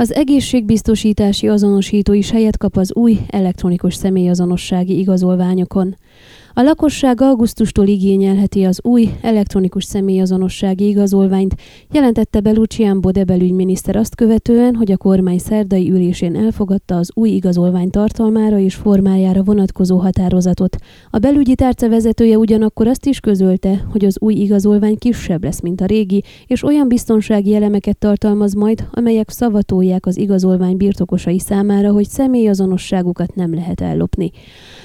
Az egészségbiztosítási azonosító is helyet kap az új elektronikus személyazonossági igazolványokon. A lakosság augusztustól igényelheti az új elektronikus személyazonossági igazolványt, jelentette be Lucian Bode belügyminiszter azt követően, hogy a kormány szerdai ülésén elfogadta az új igazolvány tartalmára és formájára vonatkozó határozatot. A belügyi tárca vezetője ugyanakkor azt is közölte, hogy az új igazolvány kisebb lesz, mint a régi, és olyan biztonsági elemeket tartalmaz majd, amelyek szavatolják az igazolvány birtokosai számára, hogy személyazonosságukat nem lehet ellopni.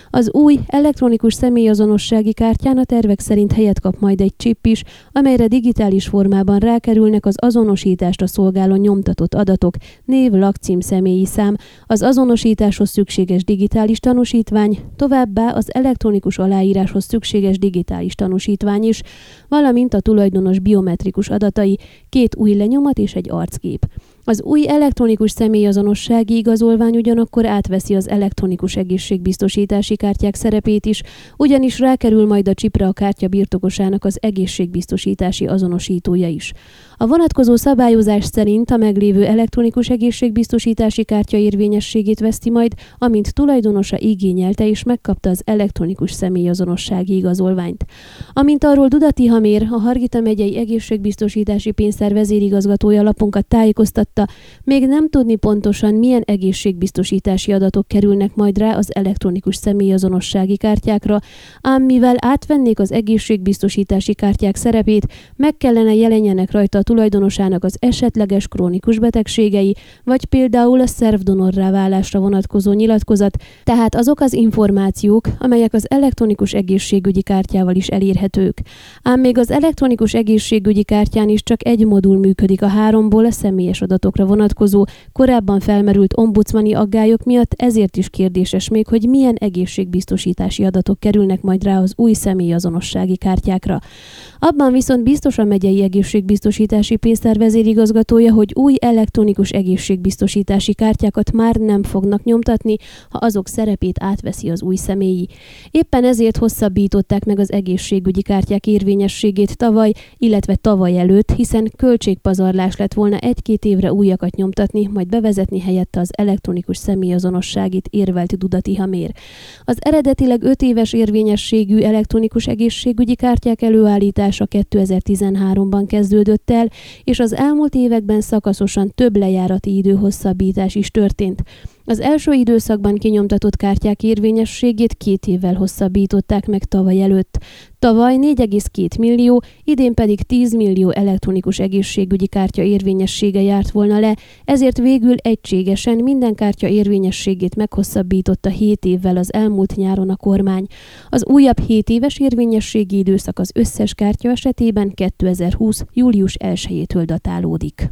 Az új elektronikus személyazonossági kártyán a tervek szerint helyet kap majd egy chip is, amelyre digitális formában rákerülnek az azonosításra szolgáló nyomtatott adatok, név, lakcím, személyi szám, az azonosításhoz szükséges digitális tanúsítvány, továbbá az elektronikus aláíráshoz szükséges digitális tanúsítvány is, valamint a tulajdonos biometrikus adatai, két új lenyomat és egy arckép. Az új elektronikus személyazonossági igazolvány ugyanakkor átveszi az elektronikus egészségbiztosítási kártyák szerepét is, ugyanis rákerül majd a csipre a kártya birtokosának az egészségbiztosítási azonosítója is. A vonatkozó szabályozás szerint a meglévő elektronikus egészségbiztosítási kártya érvényességét veszti majd, amint tulajdonosa igényelte és megkapta az elektronikus személyazonossági igazolványt. Amint arról Dudati Hamér, a Hargita megyei egészségbiztosítási pénztár vezérigazgatója lapunkat tájékoztatta, még nem tudni pontosan milyen egészségbiztosítási adatok kerülnek majd rá az elektronikus személyazonossági kártyákra, ám mivel átvennék az egészségbiztosítási kártyák szerepét, meg kellene jelenjenek rajta tulajdonosának az esetleges krónikus betegségei, vagy például a szervdonorrá válásra vonatkozó nyilatkozat, tehát azok az információk, amelyek az elektronikus egészségügyi kártyával is elérhetők. Ám még az elektronikus egészségügyi kártyán is csak egy modul működik a háromból a személyes adatokra vonatkozó, korábban felmerült ombudsmani aggályok miatt ezért is kérdéses még, hogy milyen egészségbiztosítási adatok kerülnek majd rá az új személyazonossági kártyákra. Abban viszont biztos a megyei egészségbiztosítási biztosítási pénztár vezérigazgatója, hogy új elektronikus egészségbiztosítási kártyákat már nem fognak nyomtatni, ha azok szerepét átveszi az új személyi. Éppen ezért hosszabbították meg az egészségügyi kártyák érvényességét tavaly, illetve tavaly előtt, hiszen költségpazarlás lett volna egy-két évre újakat nyomtatni, majd bevezetni helyette az elektronikus személyazonosságit érvelt Dudati Hamér. Az eredetileg 5 éves érvényességű elektronikus egészségügyi kártyák előállítása 2013-ban kezdődött el, és az elmúlt években szakaszosan több lejárati időhosszabbítás is történt. Az első időszakban kinyomtatott kártyák érvényességét két évvel hosszabbították meg tavaly előtt. Tavaly 4,2 millió, idén pedig 10 millió elektronikus egészségügyi kártya érvényessége járt volna le, ezért végül egységesen minden kártya érvényességét meghosszabbította 7 évvel az elmúlt nyáron a kormány. Az újabb 7 éves érvényességi időszak az összes kártya esetében 2020. július 1-től datálódik.